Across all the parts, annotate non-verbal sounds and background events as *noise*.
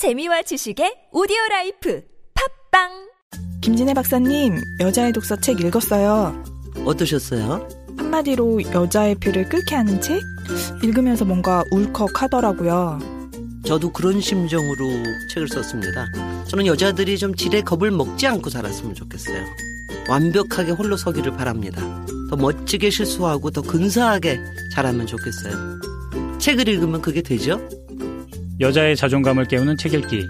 재미와 지식의 오디오 라이프 팟빵 김진애 박사님, 여자의 독서 책 읽었어요. 어떠셨어요? 한마디로 여자의 피를 끓게 하는 책? 읽으면서 뭔가 울컥 하더라고요. 저도 그런 심정으로 책을 썼습니다. 저는 여자들이 좀 지레 겁을 먹지 않고 살았으면 좋겠어요. 완벽하게 홀로 서기를 바랍니다. 더 멋지게 실수하고 더 근사하게 자라면 좋겠어요. 책을 읽으면 그게 되죠? 여자의 자존감을 깨우는 책 읽기.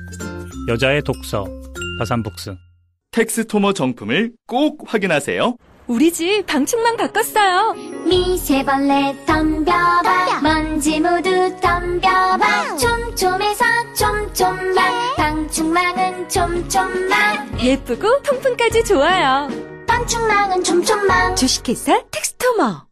여자의 독서. 다산북스. 텍스토머 정품을 꼭 확인하세요. 우리 집 방충망 바꿨어요 미세벌레 덤벼봐 먼지 모두 덤벼봐 촘촘해서 촘촘만 방충망은 촘촘만 예쁘고 통풍까지 좋아요 방충망은 촘촘만 주식회사 텍스토머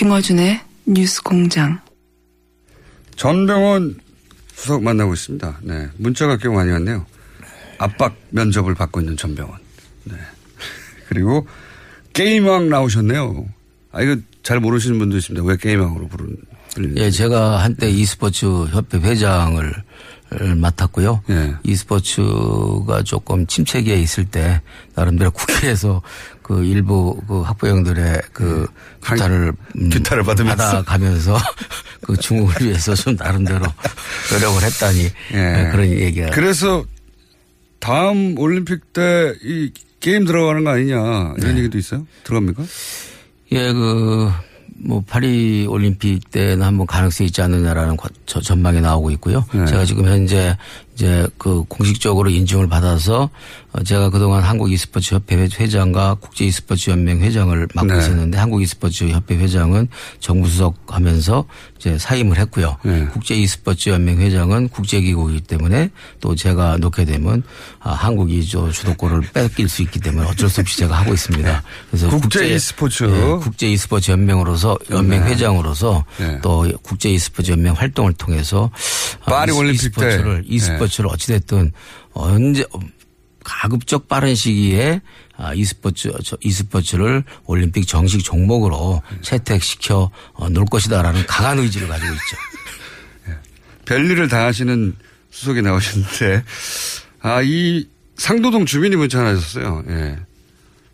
김어준의 뉴스 공장. 전병원 수석 만나고 있습니다. 네. 문자가 꽤 많이 왔네요. 압박 면접을 받고 있는 전병원. 네. *laughs* 그리고 게임왕 나오셨네요. 아, 이거 잘 모르시는 분도 있습니다. 왜 게임왕으로 부르는. 예, 제가 한때 e스포츠 협회 회장을 맡았고요. 예. e스포츠가 조금 침체기에 있을 때 나름대로 *laughs* 국회에서 그 일부 그 학부형들의 그 한- 규탄을 음, 규탄을 받으면서. 받아가면서 *laughs* 그 중국을 위해서 좀 나름대로 *laughs* 노력을 했다니 예. 그런 얘기가 그래서 다음 올림픽 때 이 게임 들어가는 거 아니냐 이런 얘기도 있어요? 들어갑니까? 예, 그, 뭐, 파리 올림픽 때는 한번 가능성이 있지 않느냐라는 전망이 나오고 있고요. 네. 제가 지금 현재 이제 그 공식적으로 인증을 받아서 어, 제가 그동안 한국 e스포츠 협회 회장과 국제 e스포츠 연맹 회장을 맡고 네. 있었는데 한국 e스포츠 협회 회장은 정부수석 하면서 이제 사임을 했고요. 네. 국제 e스포츠 연맹 회장은 국제기구이기 때문에 또 제가 놓게 되면 아, 한국이 저 주도권을 뺏길 수 있기 때문에 어쩔 수 없이 제가 하고 있습니다. 그래서 국제 e스포츠. 예, 국제 e스포츠 연맹으로서 연맹 네. 회장으로서 네. 또 국제 e스포츠 연맹 활동을 통해서 파리 아, 올림픽 때. e스포츠를 e스포츠를 어찌됐든 언제 가급적 빠른 시기에 아, e스포츠 저 e스포츠를 올림픽 정식 종목으로 채택시켜 어, 놓을 것이다라는 강한 의지를 가지고 있죠. 별일을 다 하시는 수석이 나오셨는데, 아, 이 상도동 주민이 문자 하나 주셨어요. 예.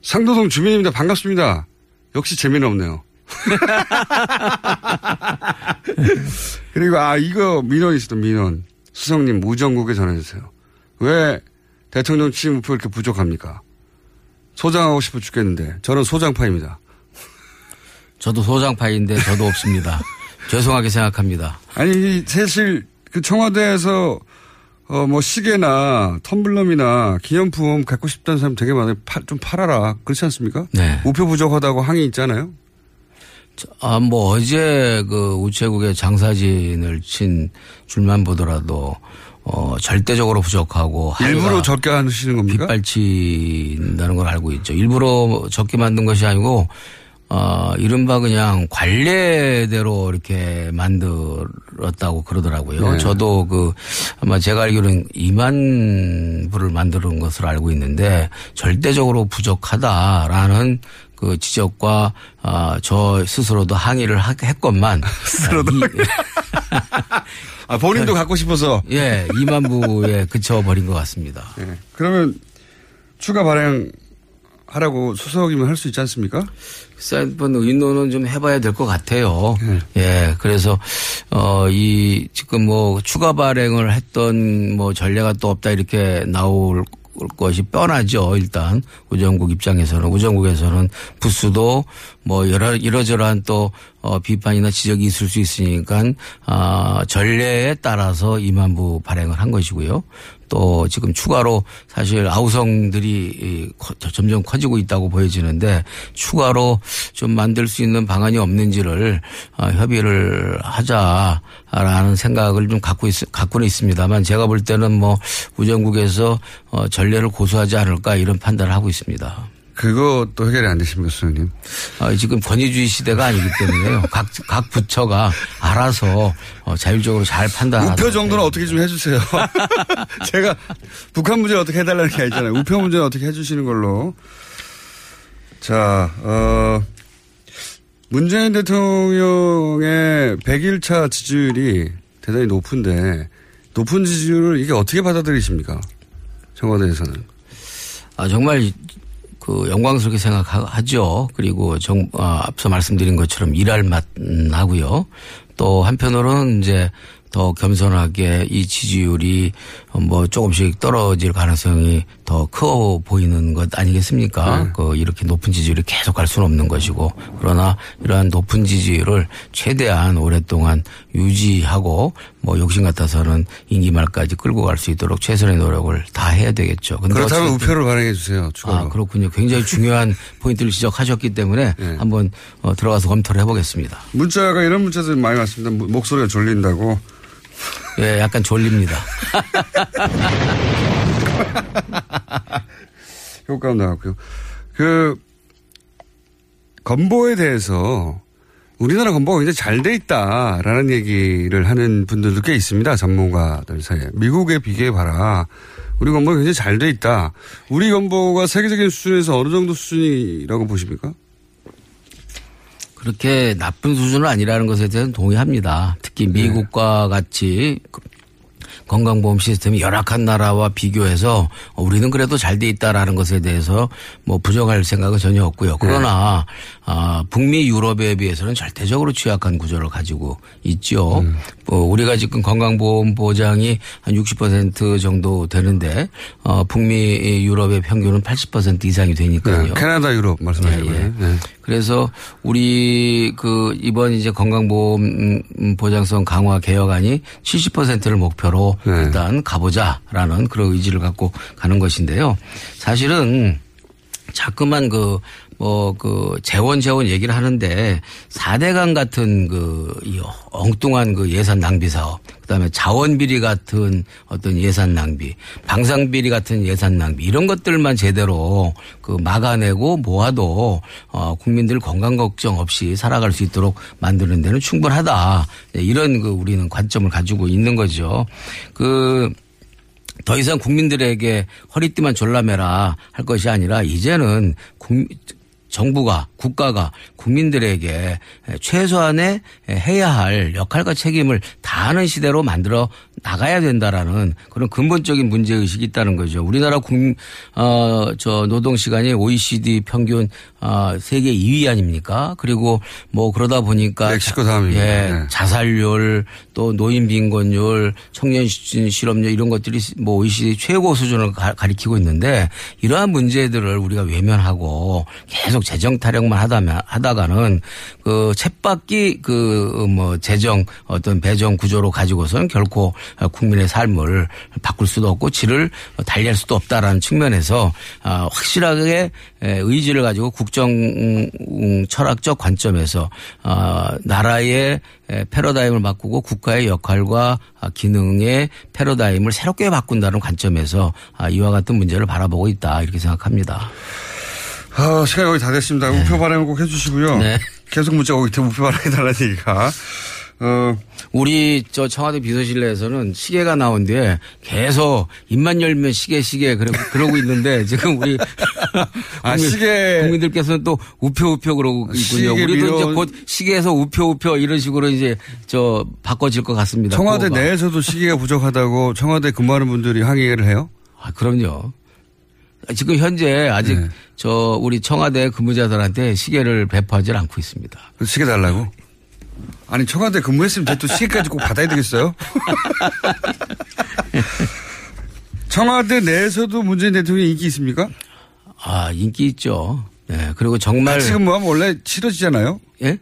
상도동 주민입니다. 반갑습니다. 역시 재미는 없네요. *laughs* 그리고 아, 이거 민원 있었다, 민원. 수석님, 우정국에 전해주세요. 왜 대통령 취임 목표 이렇게 부족합니까? 소장하고 싶어 죽겠는데, 저는 소장파입니다. 저도 소장파인데 저도 없습니다. *laughs* 죄송하게 생각합니다. 아니, 사실 그 청와대에서 어, 뭐 시계나 텀블럼이나 기념품 갖고 싶다는 사람 되게 많아요. 파- 좀 팔아라. 그렇지 않습니까? 네. 우표 부족하다고 항의 있잖아요. 아, 뭐 어제 그 우체국에 장사진을 친 줄만 보더라도 어, 절대적으로 부족하고 일부러 적게 하시는 겁니까? 빗발친다는 걸 알고 있죠. 일부러 적게 만든 것이 아니고 어, 이른바 그냥 관례대로 이렇게 만들었다고 그러더라고요. 네. 저도 그 아마 제가 알기로는 2만 부를 만드는 것으로 알고 있는데 절대적으로 부족하다라는 그 지적과 아, 저 스스로도 항의를 하- 했건만 *laughs* 스스로도 *laughs* 아, 본인도 갖고 싶어서. 예, 2만 부에 그쳐 버린 것 같습니다. 예. 그러면 추가 발행 하라고 수석이면 할 수 있지 않습니까? 한번 의논은 좀 해봐야 될 것 같아요. 네. 예, 그래서, 어, 이, 지금 뭐, 추가 발행을 했던 뭐, 전례가 또 없다 이렇게 나올 것이 뻔하죠. 일단, 우정국 입장에서는. 우정국에서는 부스도 뭐, 여러, 이러저러한 또, 어, 비판이나 지적이 있을 수 있으니까 아, 전례에 따라서 임안부 발행을 한 것이고요. 또 지금 추가로 사실 아우성들이 점점 커지고 있다고 보여지는데 추가로 좀 만들 수 있는 방안이 없는지를 어, 협의를 하자라는 생각을 좀 갖고 있, 갖고는 있습니다만 제가 볼 때는 뭐 우정국에서 어, 전례를 고수하지 않을까 이런 판단을 하고 있습니다. 그것도 해결이 안 되십니까, 수석님? 아, 지금 권위주의 시대가 아니기 때문에요. *laughs* 각, 각 부처가 알아서 어, 자율적으로 잘 판단하는. 우표 정도는 어떻게 좀 해주세요. *laughs* *laughs* 제가 북한 문제를 어떻게 해달라는 게 아니잖아요. 우표 문제는 어떻게 해주시는 걸로. 자, 어, 문재인 대통령의 100일차 지지율이 대단히 높은데 높은 지지율을 이게 어떻게 받아들이십니까? 청와대에서는. 아, 정말 그 영광스럽게 생각하죠. 그리고 정, 아, 앞서 말씀드린 것처럼 일할 맛 음, 하고요. 또 한편으로는 이제 더 겸손하게 이 지지율이 뭐 조금씩 떨어질 가능성이 더 커 보이는 것 아니겠습니까? 네. 그 이렇게 높은 지지율이 계속 갈 수는 없는 것이고 그러나 이러한 높은 지지율을 최대한 오랫동안 유지하고 뭐 욕심 같아서는 임기 말까지 끌고 갈 수 있도록 최선의 노력을 다 해야 되겠죠. 그렇다면 우표를 발행해 주세요. 추가로. 아, 그렇군요. 굉장히 중요한 *laughs* 포인트를 지적하셨기 때문에 네. 한번 어, 들어가서 검토를 해보겠습니다. 문자가 이런 문자들 많이 왔습니다. 무- 목소리가 졸린다고. 예, 약간 졸립니다. *laughs* 효과음 나왔고요. 그 건보에 대해서 우리나라 건보가 굉장히 잘 돼 있다라는 얘기를 하는 분들도 꽤 있습니다. 전문가들 사이에. 미국에 비교해 봐라. 우리 건보가 굉장히 잘 돼 있다. 우리 건보가 세계적인 수준에서 어느 정도 수준이라고 보십니까? 그렇게 나쁜 수준은 아니라는 것에 대해서는 동의합니다. 특히 미국과 같이 그 건강보험 시스템이 열악한 나라와 비교해서 우리는 그래도 잘 돼 있다라는 것에 대해서 뭐 부정할 생각은 전혀 없고요. 그러나 아, 북미 유럽에 비해서는 절대적으로 취약한 구조를 가지고 있죠. 뭐 우리가 지금 건강보험 보장이 한 60% 정도 되는데 어, 북미 유럽의 평균은 80% 이상이 되니까요. 네, 캐나다, 유럽 말씀하시는 예, 예. 거예요. 네. 그래서 우리 그 이번 이제 건강보험 음, 보장성 강화 개혁안이 70%를 목표로 네. 일단 가보자라는 그런 의지를 갖고 가는 것인데요. 사실은 자꾸만 그, 뭐, 그, 재원, 재원 얘기를 하는데, 4대강 같은 그, 이 엉뚱한 그 예산 낭비 사업, 그 다음에 자원비리 같은 어떤 예산 낭비, 방상비리 같은 예산 낭비, 이런 것들만 제대로 그 막아내고 모아도, 어, 국민들 건강 걱정 없이 살아갈 수 있도록 만드는 데는 충분하다. 네, 이런 그 우리는 관점을 가지고 있는 거죠. 그, 더 이상 국민들에게 허리띠만 졸라매라 할 것이 아니라 이제는 국, 정부가 국가가 국민들에게 최소한의 해야 할 역할과 책임을 다하는 시대로 만들어 나가야 된다라는 그런 근본적인 문제 의식이 있다는 거죠. 우리나라 국어저 노동 시간이 OECD 평균 어 세계 2위 아닙니까? 그리고 뭐 그러다 보니까 멕시코 다음입니다. 예, 네. 자살률 또 노인 빈곤율 청년 실업률 이런 것들이 뭐 OECD 최고 수준을 가, 가리키고 있는데 이러한 문제들을 우리가 외면하고 계속 재정 타령만 하다면 하다가는 그 챗바퀴 그 뭐 재정 어떤 배정 구조로 가지고서는 결코 국민의 삶을 바꿀 수도 없고 질을 달리할 수도 없다라는 측면에서 아, 확실하게 의지를 가지고 국정 음, 철학적 관점에서 아, 나라의 패러다임을 바꾸고 국가의 역할과 기능의 패러다임을 새롭게 바꾼다는 관점에서 아, 이와 같은 문제를 바라보고 있다 이렇게 생각합니다. 아, 시간이 거의 다 됐습니다. 우표 발행 꼭 해주시고요. 네. 계속 문자가 오기 때문에 우표 발행해달라는 얘기가. 어, 우리 저 청와대 비서실 내에서는 시계가 나온 뒤에 계속 입만 열면 시계 시계 그러고, 그러고 있는데 *laughs* 지금 우리 아, 국민, 시계- 국민들께서는 또 우표 우표 그러고 있군요. 우리도 밀어- 이제 곧 시계에서 우표 우표 이런 식으로 이제 저 바꿔질 것 같습니다. 청와대 구호가. 내에서도 시기가 부족하다고 청와대 근무하는 분들이 항의를 해요? 아, 그럼요. 지금 현재 아직 네. 저 우리 청와대 근무자들한테 시계를 배포하지 않고 있습니다. 시계 달라고? 아니, 청와대 근무했으면 쟤또 시계까지 꼭 받아야 되겠어요? *laughs* 청와대 내에서도 문재인 대통령 인기 있습니까? 아 인기 있죠. 네 그리고 정말 같이 근무하면 원래 싫어지잖아요? 예?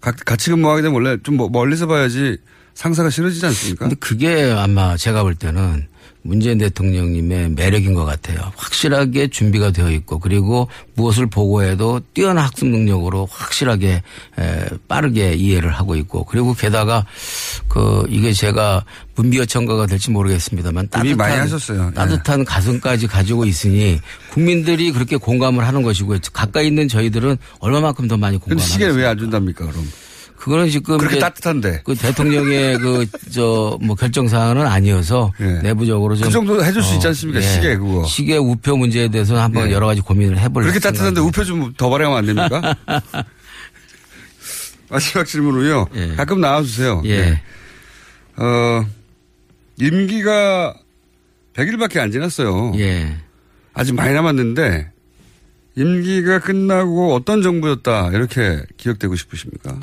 가- 같이 근무하게 되면 원래 좀 뭐- 멀리서 봐야지 상사가 싫어지지 않습니까? 근데 그게 아마 제가 볼 때는 문재인 대통령님의 매력인 것 같아요. 확실하게 준비가 되어 있고 그리고 무엇을 보고해도 뛰어난 학습 능력으로 확실하게 에, 빠르게 이해를 하고 있고 그리고 게다가 그 이게 제가 문비어 첨가가 될지 모르겠습니다만 따뜻한. 예. 따뜻한 가슴까지 가지고 있으니 국민들이 그렇게 공감을 하는 것이고 가까이 있는 저희들은 얼마만큼 더 많이 공감하는 시계를 왜안 준답니까, 그럼? 그거는 지금 그렇게 따뜻한데. 그 대통령의 *laughs* 그 저 뭐 결정 사항은 아니어서 예. 내부적으로 좀 그 정도 해줄 수 있지 어, 않습니까? 예. 시계 그거. 시계 우표 문제에 대해서 한번 예. 여러 가지 고민을 해볼 그렇게 따뜻한데. 우표 좀 더 발행하면 안 됩니까? *laughs* 마지막 질문으로요. 예. 가끔 나와주세요. 예. 네. 어, 임기가 100일밖에 안 지났어요. 예. 아직 많이 남았는데 임기가 끝나고 어떤 정부였다 이렇게 기억되고 싶으십니까?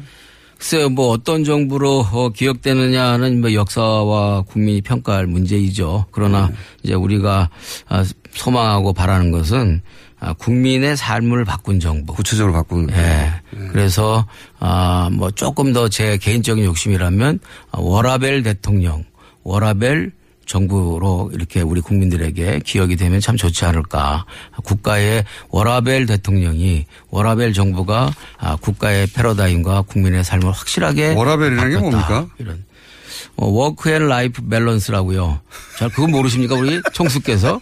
글쎄요, 뭐 어떤 정부로 어, 기억되느냐는 뭐 역사와 국민이 평가할 문제이죠. 그러나 네. 이제 우리가 아, 소망하고 바라는 것은 아, 국민의 삶을 바꾼 정부. 구체적으로 거. 예. 그래서 아 뭐 조금 더 제 개인적인 욕심이라면 아, 워라벨 대통령, 워라벨 정부로 이렇게 우리 국민들에게 기억이 되면 참 좋지 않을까. 국가의 워라벨 대통령이 워라벨 정부가 아, 국가의 패러다임과 국민의 삶을 확실하게 워라벨이라는 게. 뭡니까? 이런 어, work and life balance라고요. 잘 그거 모르십니까 우리 총수께서?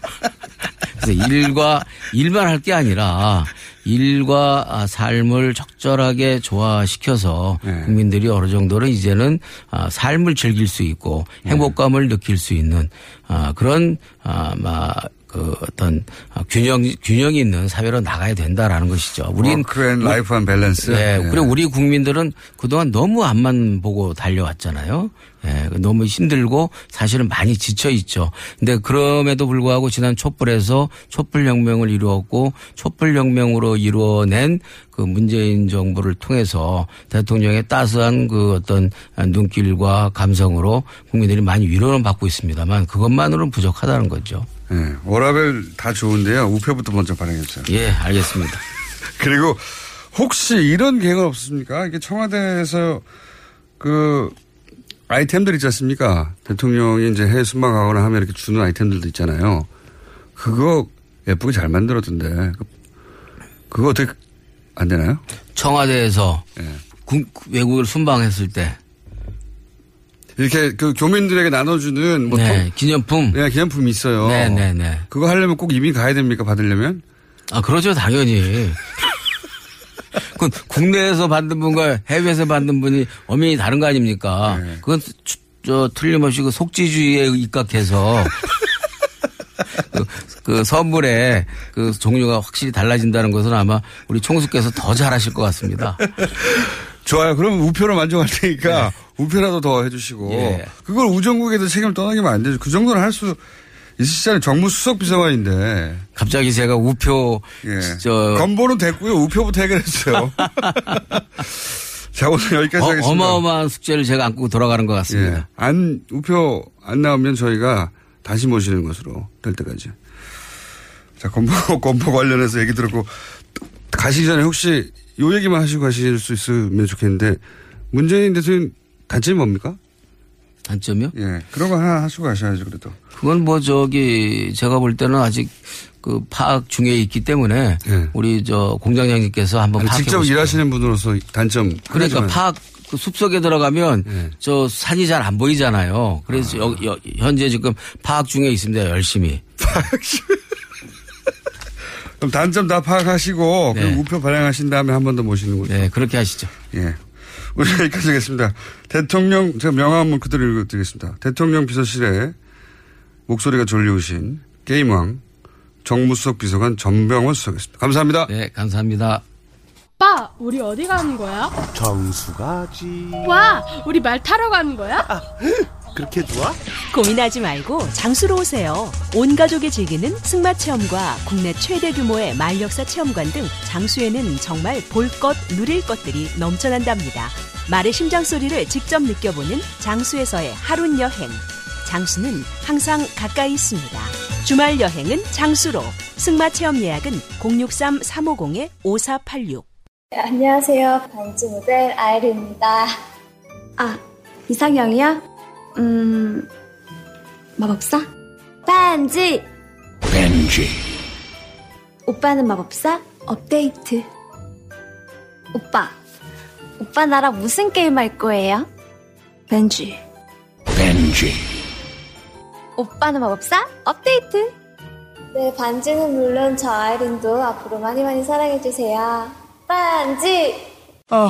그래서 일과 일만 할 게 아니라 일과 아, 삶을 적절하게 조화시켜서 네. 국민들이 어느 정도는 이제는 아, 삶을 즐길 수 있고 네. 행복감을 느낄 수 있는 아, 그런 아마 그 어떤 아, 균형 균형이 있는 사회로 나가야 된다라는 것이죠. work and life 한 밸런스. 예, 예. 그리고 우리 국민들은 그동안 너무 앞만 보고 달려왔잖아요. 예, 너무 힘들고 사실은 많이 지쳐 있죠. 근데 그럼에도 불구하고 지난 촛불에서 촛불 혁명을 이루었고 촛불 혁명으로 이루어낸 그 문재인 정부를 통해서 대통령의 따스한 그 어떤 눈길과 감성으로 국민들이 많이 위로는 받고 있습니다만 그것만으로는 부족하다는 거죠. 예, 워라벨 다 좋은데요. 우표부터 먼저 발행했어요. 예, 알겠습니다. *laughs* 그리고 혹시 이런 계획은 없습니까? 이게 청와대에서 그 아이템들 있지 않습니까? 대통령이 이제 해외 순방 가거나 하면 이렇게 주는 아이템들도 있잖아요. 그거 예쁘게 잘 만들었던데. 그- 그거 어떻게 안 되나요? 청와대에서 예. 국- 외국을 순방했을 때 이렇게 그 교민들에게 나눠주는 뭐 네, 통- 기념품. 네, 기념품이 있어요. 네, 네, 네. 그거 하려면 꼭 이민 가야 됩니까? 받으려면? 아, 그러죠, 당연히. 그건 국내에서 받는 분과 해외에서 받는 분이 엄연히 다른 거 아닙니까? 네. 그건 추- 저 틀림없이 그 속지주의에 입각해서 그, 그 선물의 그 종류가 확실히 달라진다는 것은 아마 우리 총수께서 더 잘하실 것 같습니다. 좋아요. 그럼 우표로 만족할 테니까 우표라도 더 해주시고 예. 그걸 우정국에도 책임을 떠넘기면 안 되죠. 그 정도는 할 수 있으시잖아요. 정무 수석 비서관인데. 갑자기 제가 우표 예. 저 건보는 됐고요. 우표부터 해결했어요. *laughs* 자 오늘 여기까지 어, 하겠습니다. 어마어마한 숙제를 제가 안고 돌아가는 것 예. 같습니다. 안 우표 안 나오면 저희가 다시 모시는 것으로 될 때까지. 자 건보 *laughs* 건보 관련해서 얘기 들었고 가시기 전에 혹시 요 얘기만 하시고 가실 수 있으면 좋겠는데 문재인 대통령 단점이 뭡니까? 단점이요? 예. 그런 거 하나 하시고 가셔야죠, 그래도. 그건 뭐 저기 제가 볼 때는 아직 그 파악 중에 있기 때문에 예. 우리 저 공장장님께서 한번 아니, 직접 보십시오. 일하시는 분으로서 단점. 그러니까. 파악 그 숲속에 들어가면 예. 저 산이 잘 안 보이잖아요. 그래서 여- 여- 현재 지금 파악 중에 있습니다. 열심히. *laughs* 그럼 단점 다 파악하시고 네. 그리고 우표 발행하신 다음에 한 번 더 모시는 거죠. 네, 그렇게 하시죠. 예. 우리 *laughs* 여기까지 하겠습니다. 대통령, 제가 명함을 그대로 읽어드리겠습니다. 대통령 비서실에 목소리가 졸리우신 게임왕 정무수석 비서관 전병원 수석이었습니다. 감사합니다. 네, 감사합니다. 오빠, 우리 어디 가는 거야? 정수 가지. 와, 우리 말 타러 가는 거야? *laughs* 그렇게 좋아? 고민하지 말고 장수로 오세요. 온 가족이 즐기는 승마 체험과 국내 최대 규모의 말역사 체험관 등 장수에는 정말 볼 것, 누릴 것들이 넘쳐난답니다. 말의 심장 소리를 직접 느껴보는 장수에서의 하룬 여행. 장수는 항상 가까이 있습니다. 주말 여행은 장수로. 승마 체험 예약은 063-350-5486. 네, 안녕하세요. 반지 모델 아이리입니다. 아, 이상형이요? 음, 마법사? 반지! 벤지. 오빠는 마법사? 업데이트. 오빠, 오빠 나랑 무슨 게임 할 거예요? 벤지. 벤지. 오빠는 마법사? 업데이트. 네, 반지는 물론 저 아이린도 앞으로 많이 많이 사랑해주세요. 반지! 아,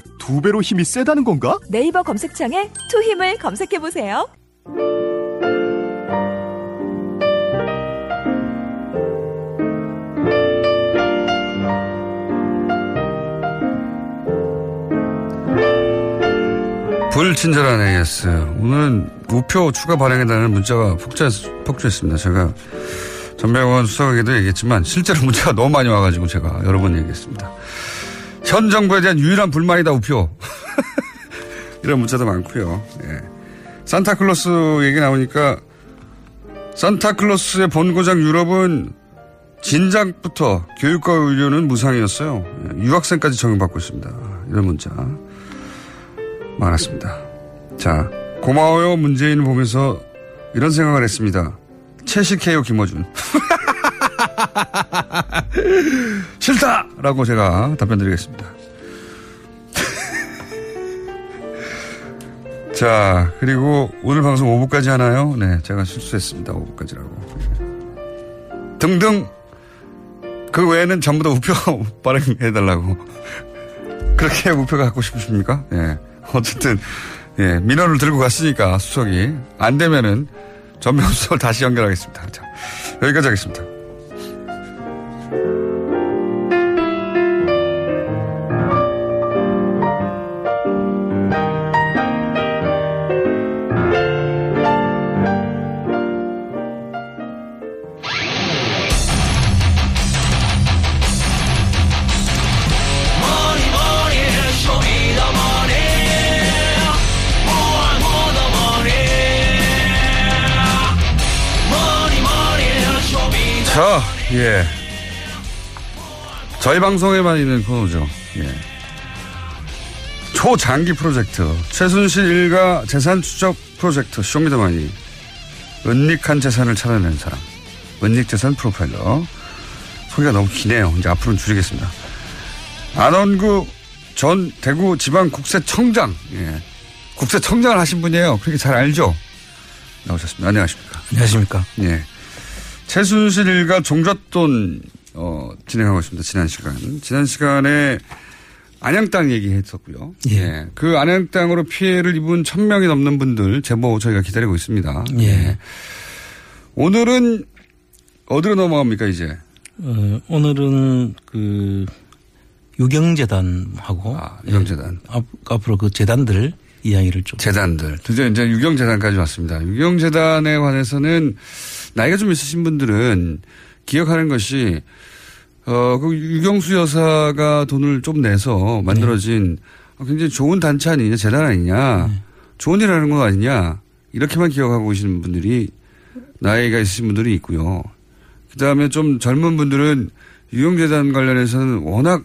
두 배로 힘이 세다는 건가? 네이버 검색창에 투 힘을 검색해 보세요. 불친절한 AS. 오늘은 우표 추가 발행해달라는 문자가 폭주, 폭주했습니다. 제가 전병원 수석에게도 얘기했지만 실제로 문자가 너무 많이 와가지고 제가 여러 번 얘기했습니다. 현 정부에 대한 유일한 불만이다 우표. *laughs* 이런 문자도 많고요. 예. 산타클로스 얘기 나오니까 산타클로스의 본고장 유럽은 진작부터 교육과 의료는 무상이었어요. 예, 유학생까지 적용받고 있습니다. 이런 문자 많았습니다. 자, 고마워요 문재인을 보면서 이런 생각을 했습니다. 채식해요 김어준. *laughs* *laughs* 싫다! 라고 제가 답변 드리겠습니다. *laughs* 자, 그리고 오늘 방송 5부까지 하나요? 네, 제가 실수했습니다. 5부까지라고. 등등. 그 외에는 전부 다 우표 *laughs* 발행해달라고. 그렇게 우표가 갖고 싶으십니까? 예. 어쨌든, 예, 민원을 들고 갔으니까 수석이. 안 되면은 전명 수석을 다시 연결하겠습니다. 자, 여기까지 하겠습니다. 예. 저희 방송에만 있는 코너죠. 예. 초장기 프로젝트. 최순실 일가 재산 추적 프로젝트 쇼미더머니. 은닉한 재산을 찾아낸 사람. 은닉 재산 프로파일러. 소개가 너무 기네요. 이제 앞으로는 줄이겠습니다. 안원구 전 대구 지방국세청장. 예. 국세청장을 하신 분이에요. 그렇게 잘 알죠? 나오셨습니다. 안녕하십니까. 안녕하십니까. 예. 최순실 일가 종잣돈 어, 진행하고 있습니다. 지난 시간. 지난 시간에 안양땅 얘기했었고요. 예. 그 안양땅으로 피해를 입은 천 명이 넘는 분들 제보 저희가 기다리고 있습니다. 예. 오늘은 어디로 넘어갑니까 이제? 어, 오늘은 그 유경재단하고 아, 유경재단 예, 앞, 앞으로 그 재단들 이야기를 좀 재단들 드디어 이제 유경재단까지 왔습니다. 유경재단에 관해서는 나이가 좀 있으신 분들은 기억하는 것이 어, 그 유경수 여사가 돈을 좀 내서 만들어진 네. 굉장히 좋은 단체 아니냐, 재단 아니냐, 네. 좋은 일 하는 거 아니냐, 이렇게만 기억하고 계시는 분들이 나이가 있으신 분들이 있고요. 그 다음에 좀 젊은 분들은 유경재단 관련해서는 워낙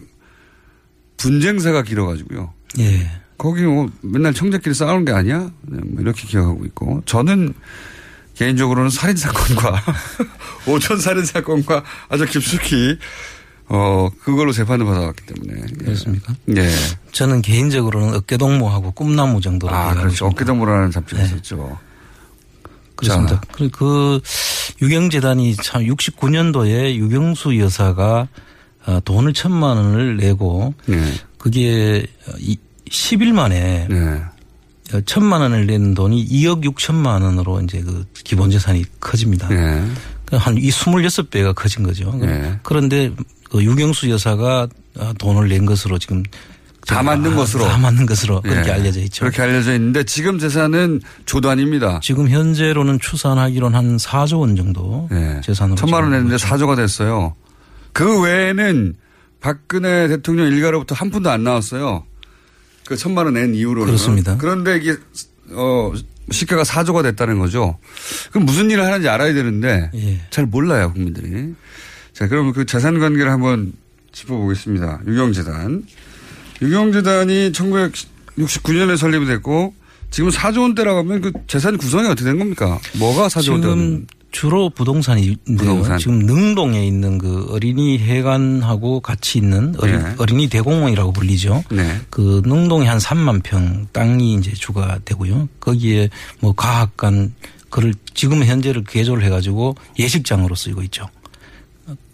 분쟁사가 길어가지고요. 예. 거기 뭐 맨날 청자끼리 싸우는 게 아니야? 네, 뭐 이렇게 기억하고 있고. 저는 개인적으로는 살인 사건과 *laughs* 오천 살인 사건과 아주 깊숙이 어 그걸로 재판을 받아왔기 때문에 그렇습니까? 예. 저는 개인적으로는 어깨동무하고 꿈나무 정도로 아 그렇죠. 어깨동무라는 잡지가 네. 있었죠. 그렇습니다. 자. 그 유경재단이 참 69년도에 유경수 여사가 어, 돈을 천만 원을 내고 네. 그게 10일 만에 네. 천만 원을 낸 돈이 2억 6천만 원으로 이제 그 기본 재산이 커집니다. 네. 한이 26배가 커진 거죠. 네. 그런데 그 유경수 여사가 돈을 낸 것으로 지금 다 맞는 것으로. 다 맞는 것으로 그렇게 예. 알려져 있죠. 그렇게 알려져 있는데 지금 재산은 조단입니다. 지금 현재로는 추산하기로는 한 4조 원 정도 재산으로. 예. 천만 원 냈는데 4조가 됐어요. 그 외에는 박근혜 대통령 일가로부터 한 푼도 안 나왔어요. 그 천만 원 낸 이후로는. 그렇습니다. 그런데 이게 어 시가가 4조가 됐다는 거죠. 그럼 무슨 일을 하는지 알아야 되는데 예. 잘 몰라요 국민들이. 자 그러면 그 재산 관계를 한번 짚어보겠습니다. 유경재단. 유경재단이 1969년에 설립이 됐고 지금 4조 원대라고 하면 그 재산 구성이 어떻게 된 겁니까? 뭐가 4조 원대? 지금 주로 부동산인데요. 부동산. 지금 능동에 있는 그 어린이 해관하고 같이 있는 어린, 네. 어린이 대공원이라고 불리죠. 네. 그 능동에 한 3만 평 땅이 이제 주가 되고요. 거기에 뭐 과학관 그를 지금 현재를 개조를 해가지고 예식장으로 쓰이고 있죠.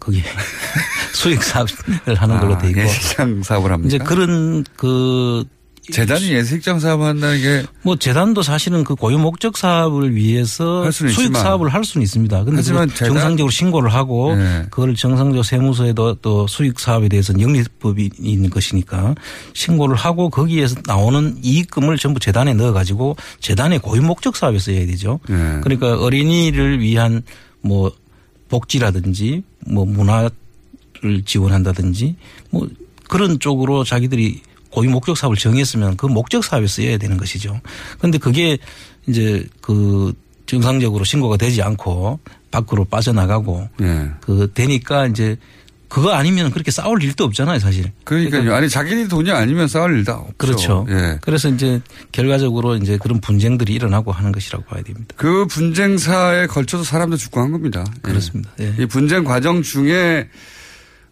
거기 *laughs* 수익 사업을 하는 걸로 아, 돼 있고 예식장 사업을 합니까? 이제 그런 그 재단이 예식장 사업을 한다는 게 뭐 재단도 사실은 그 고유 목적 사업을 위해서 수익 있지만. 사업을 할 수는 있습니다. 근데 하지만 정상적으로 신고를 하고 네. 그걸 정상적으로 세무서에도 또 수익 사업에 대해서는 영리법이 있는 것이니까 신고를 하고 거기에서 나오는 이익금을 전부 재단에 넣어 가지고 재단의 고유 목적 사업에 써야 되죠. 네. 그러니까 어린이를 위한 뭐 복지라든지 뭐 문화를 지원한다든지 뭐 그런 쪽으로 자기들이 고유 목적 사업을 정했으면 그 목적 사업에 쓰여야 되는 것이죠. 그런데 그게 이제 그 정상적으로 신고가 되지 않고 밖으로 빠져나가고 예. 그 되니까 이제 그거 아니면 그렇게 싸울 일도 없잖아요, 사실. 그러니까요. 아니 자기네 돈이 아니면 싸울 일도 없죠. 그렇죠. 예. 그래서 이제 결과적으로 이제 그런 분쟁들이 일어나고 하는 것이라고 봐야 됩니다. 그 분쟁사에 걸쳐서 사람들 죽고 한 겁니다. 예. 그렇습니다. 예. 이 분쟁 과정 중에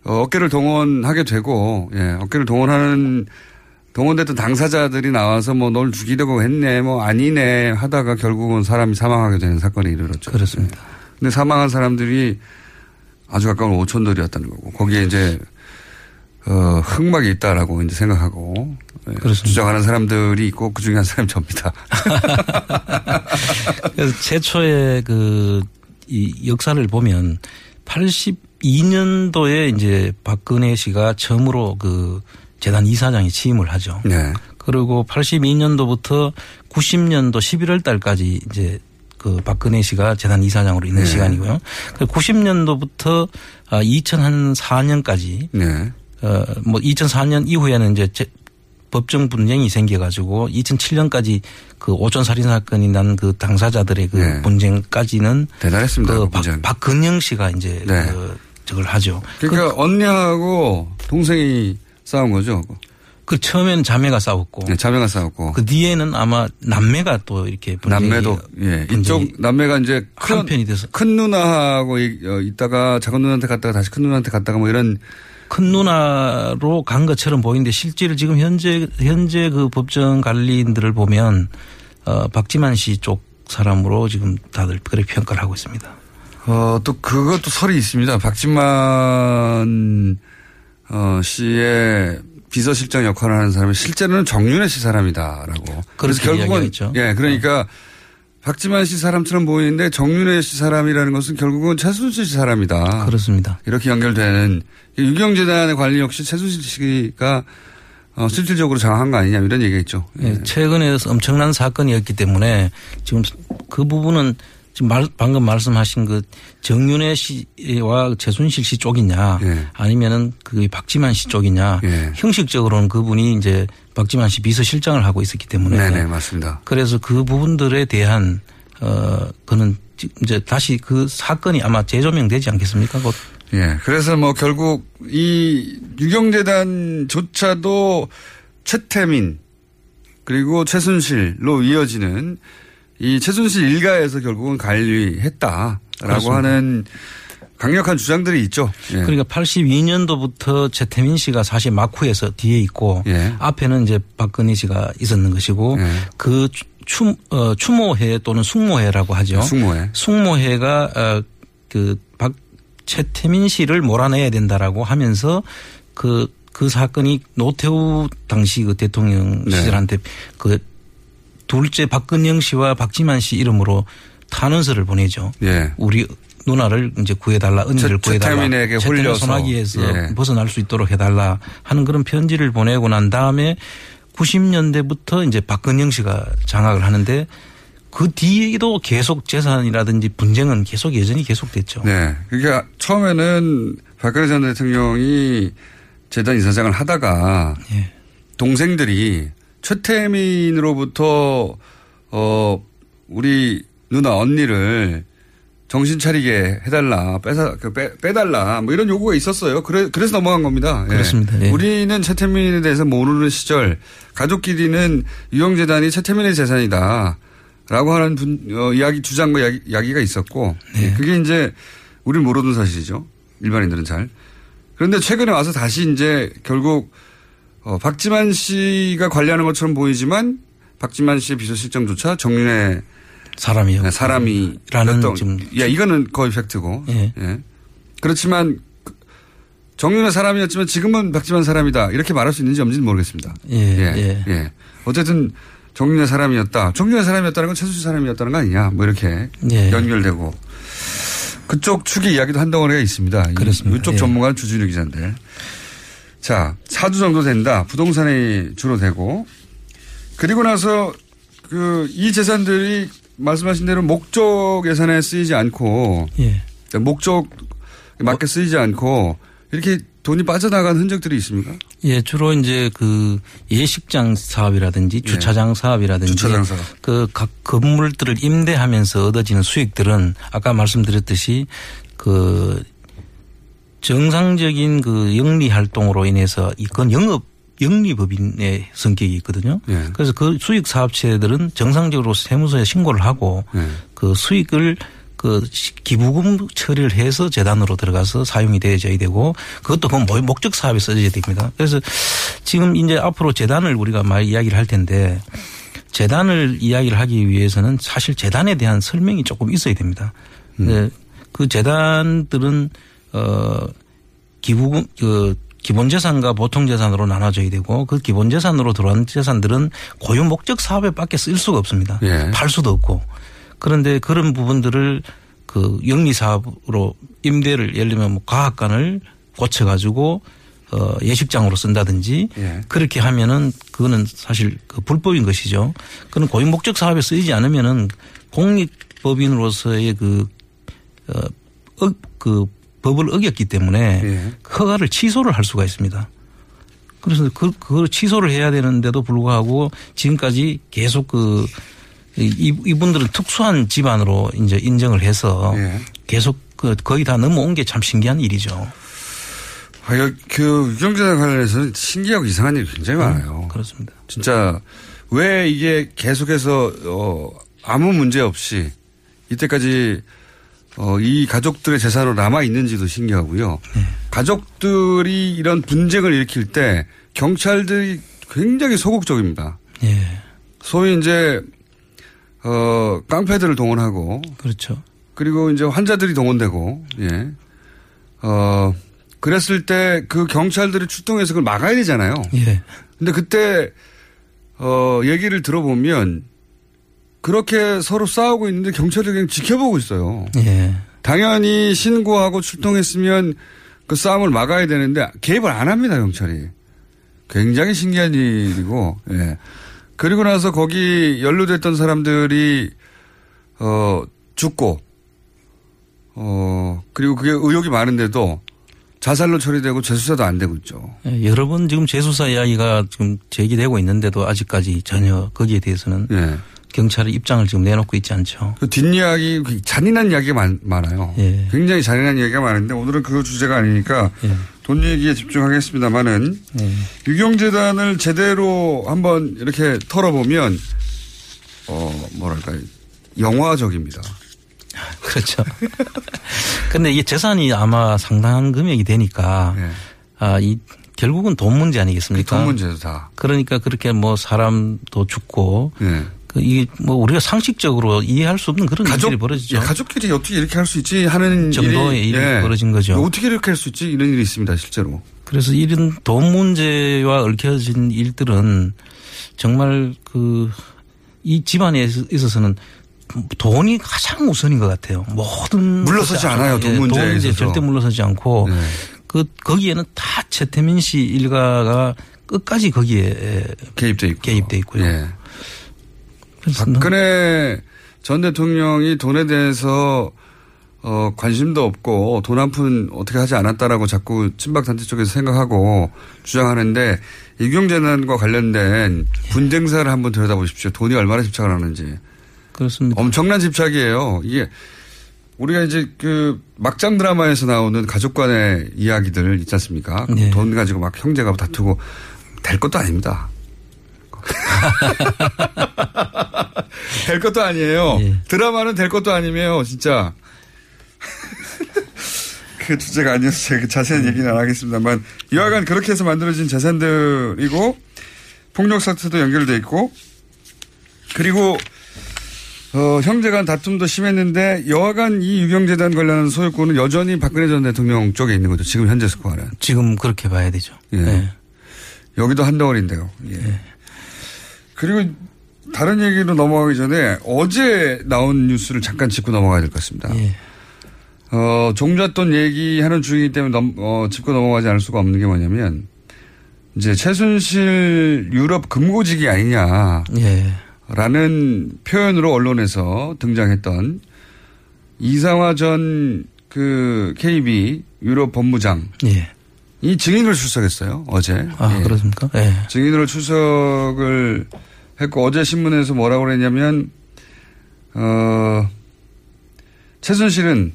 어, 어깨를 동원하게 되고 예, 어깨를 동원하는 동원됐던 당사자들이 나와서 뭐 널 죽이려고 했네 뭐 아니네 하다가 결국은 사람이 사망하게 되는 사건이 이르렀죠. 그렇습니다. 예. 근데 사망한 사람들이 아주 가까운 오촌들이었다는 거고 거기에 이제 어, 흑막이 있다라고 이제 생각하고 예, 주장하는 사람들이 있고 그 중에 한 사람이 접니다. *laughs* 그래서 최초의 그 이 역사를 보면 82년도에 이제 박근혜 씨가 처음으로 그 재단 이사장에 취임을 하죠. 네. 그리고 82년도부터 90년도 11월 달까지 이제 그 박근혜 씨가 재단 이사장으로 있는 네. 시간이고요. 그 90년도부터 2004년까지 네. 어뭐 2004년 이후에는 이제 제- 법정 분쟁이 생겨가지고 2007년까지 그 오촌 살인 사건이 난 그 당사자들의 그 네. 분쟁까지는 대단했습니다. 그그 박. 박근영 씨가 이제 네. 그 저걸 하죠. 그러니까 언니하고 동생이 싸운 거죠. 그 처음에는 자매가 싸웠고 네, 자매가 싸웠고 그 뒤에는 아마 남매가 또 이렇게 남매도 예 이쪽 남매가 이제 큰, 한 편이 돼서 큰 누나하고 이- 어, 있다가 작은 누나한테 갔다가 다시 큰 누나한테 갔다가 뭐 이런 큰 누나로 간 것처럼 보이는데 실제로 지금 현재 현재 그 법정 관리인들을 보면 어 박지만 씨 쪽 사람으로 지금 다들 그렇게 평가를 하고 있습니다. 어, 또 그것도 설이 있습니다. 박진만 어, 씨의 비서실장 역할을 하는 사람이 실제로는 정윤혜 씨 사람이다라고. 그래서 결국은. 예, 그러니까 박지만 씨 사람처럼 보이는데 정윤혜 씨 사람이라는 것은 결국은 최순실 씨 사람이다. 그렇습니다. 이렇게 연결되는 유경재단의 관리 역시 최순실 씨가 어, 실질적으로 장악한 거 아니냐 이런 얘기가 있죠. 예, 최근에 엄청난 사건이었기 때문에 지금 그 부분은 지금 말, 방금 말씀하신 그 정윤혜 씨와 최순실 씨 쪽이냐 예. 아니면은 그 박지만 씨 쪽이냐 형식적으로는 그분이 이제 박지만 씨 비서실장을 하고 있었기 때문에 네네 맞습니다. 그래서 그 부분들에 대한 어 그는 지- 이제 다시 그 사건이 아마 재조명되지 않겠습니까? 곧 예. 그래서 뭐 결국 이 유경재단조차도 최태민 그리고 최순실로 이어지는 이 최순실 일가에서 결국은 관리했다라고 그렇습니다. 하는 강력한 주장들이 있죠. 예. 그러니까 82년도부터 최태민 씨가 사실 마쿠에서 뒤에 있고 예. 앞에는 이제 박근혜 씨가 있었는 것이고 그 추, 어, 추모회 또는 숙모회라고 하죠. 네, 숙모회. 숙모회가 어, 그박 최태민 씨를 몰아내야 된다라고 하면서 그, 그 사건이 노태우 당시 그 대통령 네. 시절한테 그 둘째 박근영 씨와 박지만 씨 이름으로 탄원서를 보내죠. 예. 우리 누나를 이제 구해달라, 최- 구해달라. 최태민에게 최태민 홀려서. 소나기에서 예. 벗어날 수 있도록 해달라 하는 그런 편지를 보내고 난 다음에 90년대부터 이제 박근영 씨가 장악을 하는데 그 뒤에도 계속 재산이라든지 분쟁은 계속 여전히 계속됐죠. 네. 그게 처음에는 박근혜 전 대통령이 재단 이사장을 하다가 예. 동생들이 최태민으로부터 어 우리 누나 언니를 정신 차리게 해달라 빼사 그 빼, 빼달라 뭐 이런 요구가 있었어요. 그래 그래서 넘어간 겁니다. 예. 그렇습니다. 예. 우리는 최태민에 대해서 모르는 시절 가족끼리는 유영재단이 최태민의 재산이다. 라고 하는 분, 어, 이야기, 주장과 이야기, 이야기가 있었고, 예, 그게 이제, 우리는 모르는 사실이죠. 일반인들은 잘. 그런데 최근에 와서 다시 이제 결국, 어, 박지만 씨가 관리하는 것처럼 보이지만, 박지만 씨의 비서실장조차 정윤의 사람이요. 사람이. 라는 였던- 좀- 예, 이거는 거의 팩트고. 예. 예. 그렇지만, 그 정윤의 사람이었지만 지금은 박지만 사람이다. 이렇게 말할 수 있는지 없는지는 모르겠습니다. 예, 예. 예. 어쨌든 정윤의 사람이었다. 정윤의 사람이었다는 건 최수지 사람이었다는 거 아니냐. 뭐 이렇게 예. 연결되고. 그쪽 축의 이야기도 한 덩어리가 있습니다. 이- 그렇습니다. 이쪽 예. 전문가는 주진우 기자인데. 자, 4주 정도 된다. 부동산이 주로 되고. 그리고 나서 그 이 재산들이 말씀하신 대로 목적 예산에 쓰이지 않고 예. 목적 맞게 쓰이지 않고 이렇게 돈이 빠져나간 흔적들이 있습니까? 예, 주로 이제 그 예식장 사업이라든지 주차장 사업이라든지 예. 주차장 사업. 그각 건물들을 임대하면서 얻어지는 수익들은 아까 말씀드렸듯이 그 정상적인 그 영리 활동으로 인해서 이건 영업 영리법인의 성격이 있거든요. 예. 그래서 그 수익 사업체들은 정상적으로 세무서에 신고를 하고 예. 그 수익을 그 시- 기부금 처리를 해서 재단으로 들어가서 사용이 되어져야 되고 그것도 그 모- 목적 사업에 써져야 됩니다. 그래서 지금 이제 앞으로 재단을 우리가 많이 이야기를 할 텐데 재단을 이야기를 하기 위해서는 사실 재단에 대한 설명이 조금 있어야 됩니다. 네, 그 재단들은 어 기부금 그 기본 재산과 보통 재산으로 나눠져야 되고 그 기본 재산으로 들어온 재산들은 고유 목적 사업에밖에 쓸 수가 없습니다. 예. 팔 수도 없고 그런데 그런 부분들을 그 영리 사업으로 임대를 예를 들면 뭐 과학관을 고쳐 가지고 어 예식장으로 쓴다든지 예. 그렇게 하면은 그거는 사실 그 불법인 것이죠. 그는 고유 목적 사업에 쓰이지 않으면은 공익 법인으로서의 그, 어, 어, 그 법을 어겼기 때문에 예. 허가를 취소를 할 수가 있습니다. 그래서 그, 그걸 취소를 해야 되는데도 불구하고 지금까지 계속 그 이- 이분들은 특수한 집안으로 이제 인정을 해서 예. 계속 그 거의 다 넘어온 게 참 신기한 일이죠. 아, 여- 그 유경재단 관련해서는 신기하고 이상한 일이 굉장히 많아요. 그렇습니다. 진짜 왜 이게 계속해서 어 아무 문제 없이 이때까지 어 이 가족들의 재산으로 남아 있는지도 신기하고요. 가족들이 이런 분쟁을 일으킬 때 경찰들이 굉장히 소극적입니다. 예. 소위 이제 어 깡패들을 동원하고 그렇죠. 그리고 이제 환자들이 동원되고 예. 어 그랬을 때 그 경찰들이 출동해서 그걸 막아야 되잖아요. 예. 근데 그때 어 얘기를 들어보면 그렇게 서로 싸우고 있는데 경찰이 그냥 지켜보고 있어요. 예. 당연히 신고하고 출동했으면 그 싸움을 막아야 되는데 개입을 안 합니다 경찰이. 굉장히 신기한 일이고 예. 그리고 나서 거기 연루됐던 사람들이 어 죽고 어 그리고 그게 의혹이 많은데도 자살로 처리되고 재수사도 안 되고 있죠. 예, 여러 번 지금 재수사 이야기가 지금 제기되고 있는데도 아직까지 전혀 거기에 대해서는 예. 경찰의 입장을 지금 내놓고 있지 않죠. 그 뒷이야기, 그 잔인한 이야기가 많, 많아요. 예. 굉장히 잔인한 이야기가 많은데 오늘은 그 주제가 아니니까 돈 얘기에 집중하겠습니다만은 예. 유경재단을 제대로 한번 이렇게 털어보면 어, 뭐랄까, 영화적입니다. 그렇죠. *laughs* 근데 이게 재산이 아마 상당한 금액이 되니까 아, 이 결국은 돈 문제 아니겠습니까? 예. 돈 문제도 다. 그러니까 그렇게 뭐 사람도 죽고 예. 그 이게 뭐 우리가 상식적으로 이해할 수 없는 그런 일들이 벌어지죠. 예, 가족끼리 어떻게 이렇게 할 수 있지 하는 정도의 일이 벌어진 거죠. 어떻게 이렇게 할 수 있지 이런 일이 있습니다, 실제로. 그래서 이런 돈 문제와 얽혀진 일들은 정말 그 이 집안에 있어서는 돈이 가장 우선인 것 같아요. 모든 물러서지 않아요, 돈 예, 문제에 돈 문제. 절대 물러서지 않고 그 거기에는 다 최태민 씨 일가가 끝까지 거기에 개입돼 있고 개입돼 있고요. 예. 박근혜 전 대통령이 돈에 대해서 어, 관심도 없고 돈 한 푼 어떻게 하지 않았다라고 자꾸 친박 단체 쪽에서 생각하고 주장하는데 이경재난과 관련된 분쟁사를 한번 들여다보십시오. 돈이 얼마나 집착을 하는지. 그렇습니다. 엄청난 집착이에요. 이게 우리가 이제 그 막장 드라마에서 나오는 가족 간의 이야기들 있지 않습니까? 네. 돈 가지고 막 형제가 다투고 될 것도 아닙니다. *laughs* 될 것도 아니에요. 드라마는 될 것도 아니에요, 진짜. *laughs* 그 주제가 아니어서 제가 자세한 얘기는 안 하겠습니다만 여하간 그렇게 해서 만들어진 재산들이고 폭력 사태도 연결돼 있고 그리고 어, 형제간 다툼도 심했는데 여하간 이 유경재단 관련한 소유권은 여전히 박근혜 전 대통령 쪽에 있는 거죠. 지금 현재 스코어는. 지금 그렇게 봐야 되죠. 예. 네. 여기도 한 덩어리인데요. 예. 그리고 다른 얘기로 넘어가기 전에 어제 나온 뉴스를 잠깐 짚고 넘어가야 될 것 같습니다. 예. 어, 종잣돈 얘기하는 중이기 때문에 넘, 어, 짚고 넘어가지 않을 수가 없는 게 뭐냐면 이제 최순실 유럽 금고지기 아니냐. 예. 라는 표현으로 언론에서 등장했던 이상화 전 그 KB 유럽 법무장. 예. 이 증인을 출석했어요. 어제. 아, 예. 그렇습니까? 예. 증인으로 출석을 했고 어제 신문에서 뭐라고 그랬냐면 어 최순실은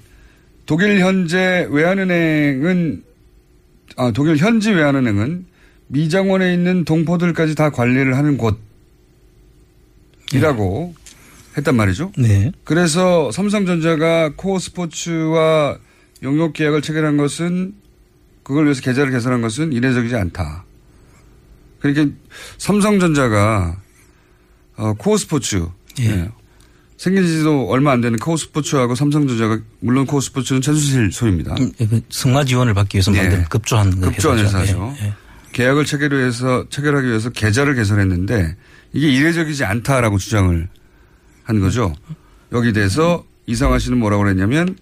독일 현재 외환은행은 아 독일 현지 외환은행은 미장원에 있는 동포들까지 다 관리를 하는 곳이라고 했단 말이죠. 네. 그래서 삼성전자가 코어 스포츠와 용역 계약을 체결한 것은 그걸 위해서 계좌를 개설한 것은 이례적이지 않다. 그러니까 삼성전자가 어, 코어 스포츠 예. 생긴 지도 얼마 안 되는 코어 스포츠하고 삼성전자가 물론 코어 스포츠는 최순실 소유입니다. 음, 그 승마 지원을 받기 위해서 예. 만든 급조한 그 급조한 회사죠. 예, 예. 계약을 체결 해서 체결하기 위해서 계좌를 개설했는데 이게 이례적이지 않다라고 주장을 한 거죠. 여기 대해서 이상화 씨는 뭐라고 그랬냐면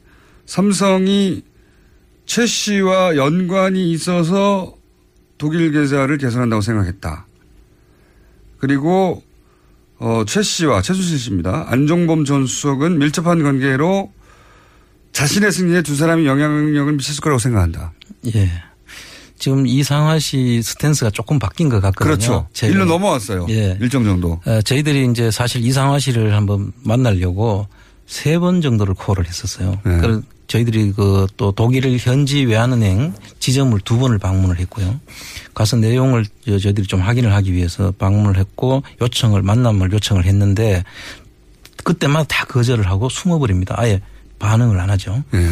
삼성이 최 씨와 연관이 있어서 독일 계좌를 개설한다고 생각했다. 그리고 어, 최 씨와 최수실 씨입니다. 안종범 전 수석은 밀접한 관계로 자신의 승리에 두 사람이 영향력을 미쳤을 거라고 생각한다. 예. 지금 이상화 씨 스탠스가 조금 바뀐 것 같거든요. 그렇죠. 제가. 일로 넘어왔어요. 예. 일정 정도. 어, 저희들이 이제 사실 이상화 씨를 한번 만나려고 세 번 정도를 콜을 했었어요. 네. 저희들이 그 또 독일 현지 외환은행 지점을 두 번을 방문을 했고요. 가서 내용을 저- 저희들이 좀 확인을 하기 위해서 방문을 했고 요청을 만남을 요청을 했는데 그때마다 다 거절을 하고 숨어버립니다. 아예 반응을 안 하죠. 네.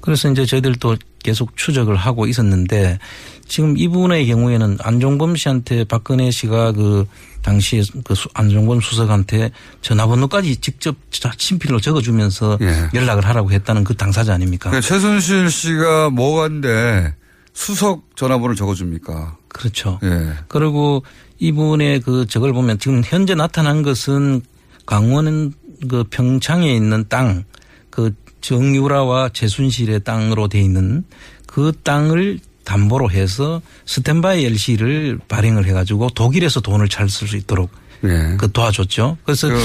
그래서 이제 저희들도 계속 추적을 하고 있었는데 지금 이분의 경우에는 안종범 씨한테 박근혜 씨가 그 당시에 그 수- 안종범 수석한테 전화번호까지 직접 자- 친필로 적어주면서 예. 연락을 하라고 했다는 그 당사자 아닙니까? 그러니까 최순실 씨가 뭐간데 수석 전화번호를 적어줍니까? 그렇죠. 예. 그리고 이분의 그 저걸 보면 지금 현재 나타난 것은 강원 그 평창에 있는 땅, 그 정유라와 최순실의 땅으로 돼 있는 그 땅을 담보로 해서 스탠바이 LC를 발행을 해가지고 독일에서 돈을 잘 쓸 수 있도록 예. 그 도와줬죠. 그래서 그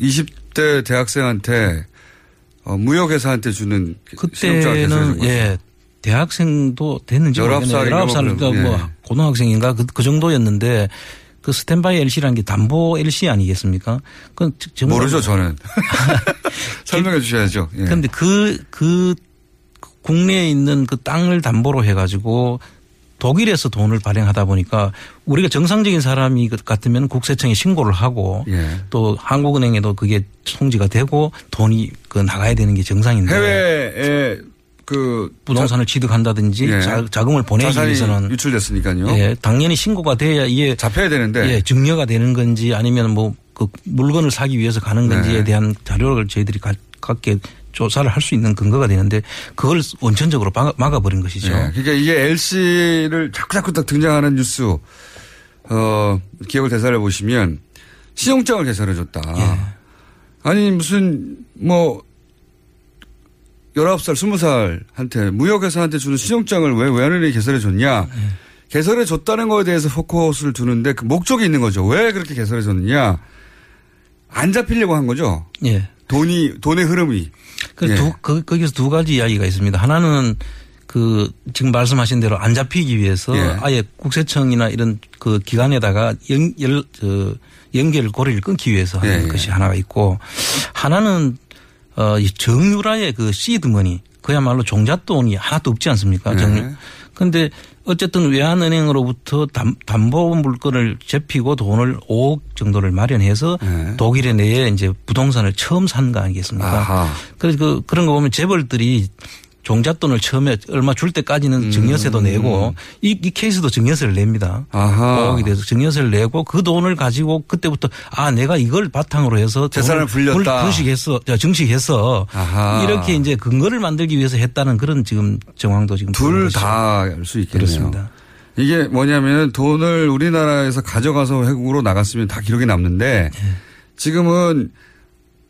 20대 대학생한테 어, 무역회사한테 주는 그때는. 예 대학생도 됐는지 19살 인가 19살 뭐 그러니까 뭐 예. 고등학생인가 그, 그 정도였는데 그 스탠바이 LC라는 게 담보 LC 아니겠습니까? 그 정말 모르죠 저는. *laughs* 설명해 주셔야죠. 예. 그런데 그, 그 국내에 있는 그 땅을 담보로 해가지고 독일에서 돈을 발행하다 보니까 우리가 정상적인 사람이 그 같으면 국세청에 신고를 하고 예. 또 한국은행에도 그게 송지가 되고 돈이 그 나가야 되는 게 정상인데 해외에 그 부동산을 취득한다든지 예. 자, 자금을 보내기 위해서는 유출됐으니까요. 예, 당연히 신고가 돼야 이게 잡혀야 되는데 예, 증여가 되는 건지 아니면 뭐 그 물건을 사기 위해서 가는 건지에 네. 대한 자료를 저희들이 가, 갖게 조사를 할 수 있는 근거가 되는데 그걸 원천적으로 막아, 막아버린 것이죠. 예. 그러니까 이게 LC를 자꾸 자꾸 딱 등장하는 뉴스 어 기억을 되살려 보시면 신용장을 개설해 줬다. 예. 아니 무슨 뭐 19살, 20살한테 무역회사한테 주는 신용장을 왜 외환은행이 개설해 줬냐. 개설해 줬다는 거에 대해서 포커스를 두는데 그 목적이 있는 거죠. 왜 그렇게 개설해 줬느냐. 안 잡히려고 한 거죠. 예. 돈이, 돈의 흐름이. 그 예. 두, 그, 거기서 두 가지 이야기가 있습니다. 하나는 그 지금 말씀하신 대로 안 잡히기 위해서 예. 아예 국세청이나 이런 그 기관에다가 연, 열, 저, 연결 고리를 끊기 위해서 하는 예, 예. 것이 하나가 있고 하나는 어, 이 정유라의 그 시드머니 그야말로 종잣돈이 하나도 없지 않습니까? 네. 정유. 근데 어쨌든 외환은행으로부터 담, 담보 물건을 잡히고 돈을 5억 정도를 마련해서 네. 독일에 내에 이제 부동산을 처음 산 거 아니겠습니까? 아하. 그래서 그, 그런 거 보면 재벌들이 종잣돈을 처음에 얼마 줄 음. 때까지는 증여세도 내고 이, 이 케이스도 증여세를 냅니다. 아하. 5억에 대해서 증여세를 내고 그 돈을 가지고 그때부터 아 내가 이걸 바탕으로 해서 재산을 불렸다. 불- 불식했어, 저, 증식했어. 아하. 이렇게 이제 근거를 만들기 위해서 했다는 그런 지금 정황도 지금 둘. 다 알 수 있겠네요. 그렇습니다. 이게 뭐냐면 돈을 우리나라에서 가져가서 외국으로 나갔으면 다 기록이 남는데 네. 지금은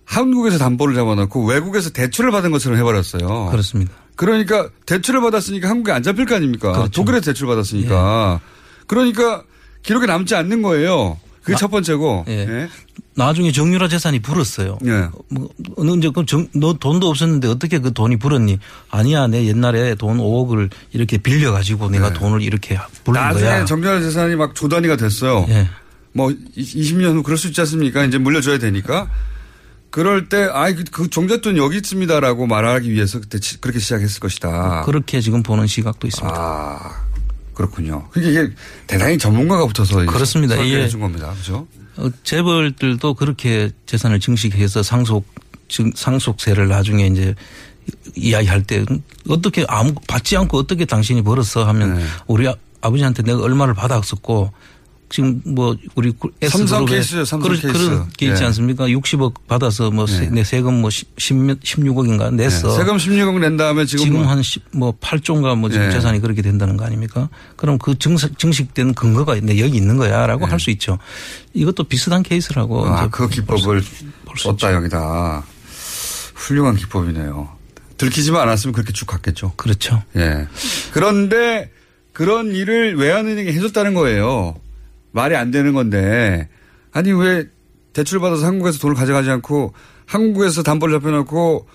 한국에서 담보를 잡아놓고 외국에서 대출을 받은 것처럼 해버렸어요. 그렇습니다. 그러니까 대출을 받았으니까 한국에 안 잡힐 거 아닙니까? 그렇죠. 독일에서 대출 받았으니까. 그러니까 기록에 남지 않는 거예요. 그게 아, 첫 번째고. 예. 예. 나중에 정유라 재산이 불었어요. 예. 뭐, 너 이제 그 정, 너 돈도 없었는데 어떻게 그 돈이 불었니? 아니야, 내 옛날에 돈 5억을 이렇게 빌려 가지고 내가 돈을 이렇게 부른 네. 나중에 거야. 정유라 재산이 막 조 단위가 됐어요. 예. 뭐 20년 후 그럴 수 있지 않습니까? 이제 물려줘야 되니까. 그럴 때, 아이, 그, 그 종잣돈 여기 있습니다라고 말하기 위해서 그때 치- 그렇게 시작했을 것이다. 그렇게 지금 보는 시각도 있습니다. 아, 그렇군요. 그게 이게 대단히 전문가가 붙어서 그렇습니다. 이게 준 겁니다. 그죠? 어, 재벌들도 그렇게 재산을 증식해서 상속 증, 상속세를 나중에 이제 이야기할 때 어떻게 아무 받지 않고 어떻게 당신이 벌었어 하면 네. 우리 아- 아버지한테 내가 얼마를 받았었고 지금 뭐 우리 삼성 S그룹에 케이스죠, 삼성 그런, 케이스. 그런 게 있지 예. 않습니까? 60억 받아서 뭐 네. 내 세금 뭐 10, 16억인가 냈어. 네. 세금 16억 낸 다음에 지금, 지금 뭐한 10, 뭐 8조인가 뭐 지금 예. 재산이 그렇게 된다는 거 아닙니까? 그럼 그 증식, 증식된 근거가 내 여기 있는 거야 라고 할 수 있죠. 이것도 비슷한 케이스라고. 네. 아, 이제 그 기법을 수 썼다 여기다. 훌륭한 기법이네요. 들키지만 않았으면 그렇게 쭉 갔겠죠. 그렇죠. 예. 그런데 그런 일을 외환은행이 해줬다는 거예요. 말이 안 되는 건데. 아니, 왜 대출 받아서 한국에서 돈을 가져가지 않고 한국에서 담보를 잡혀놓고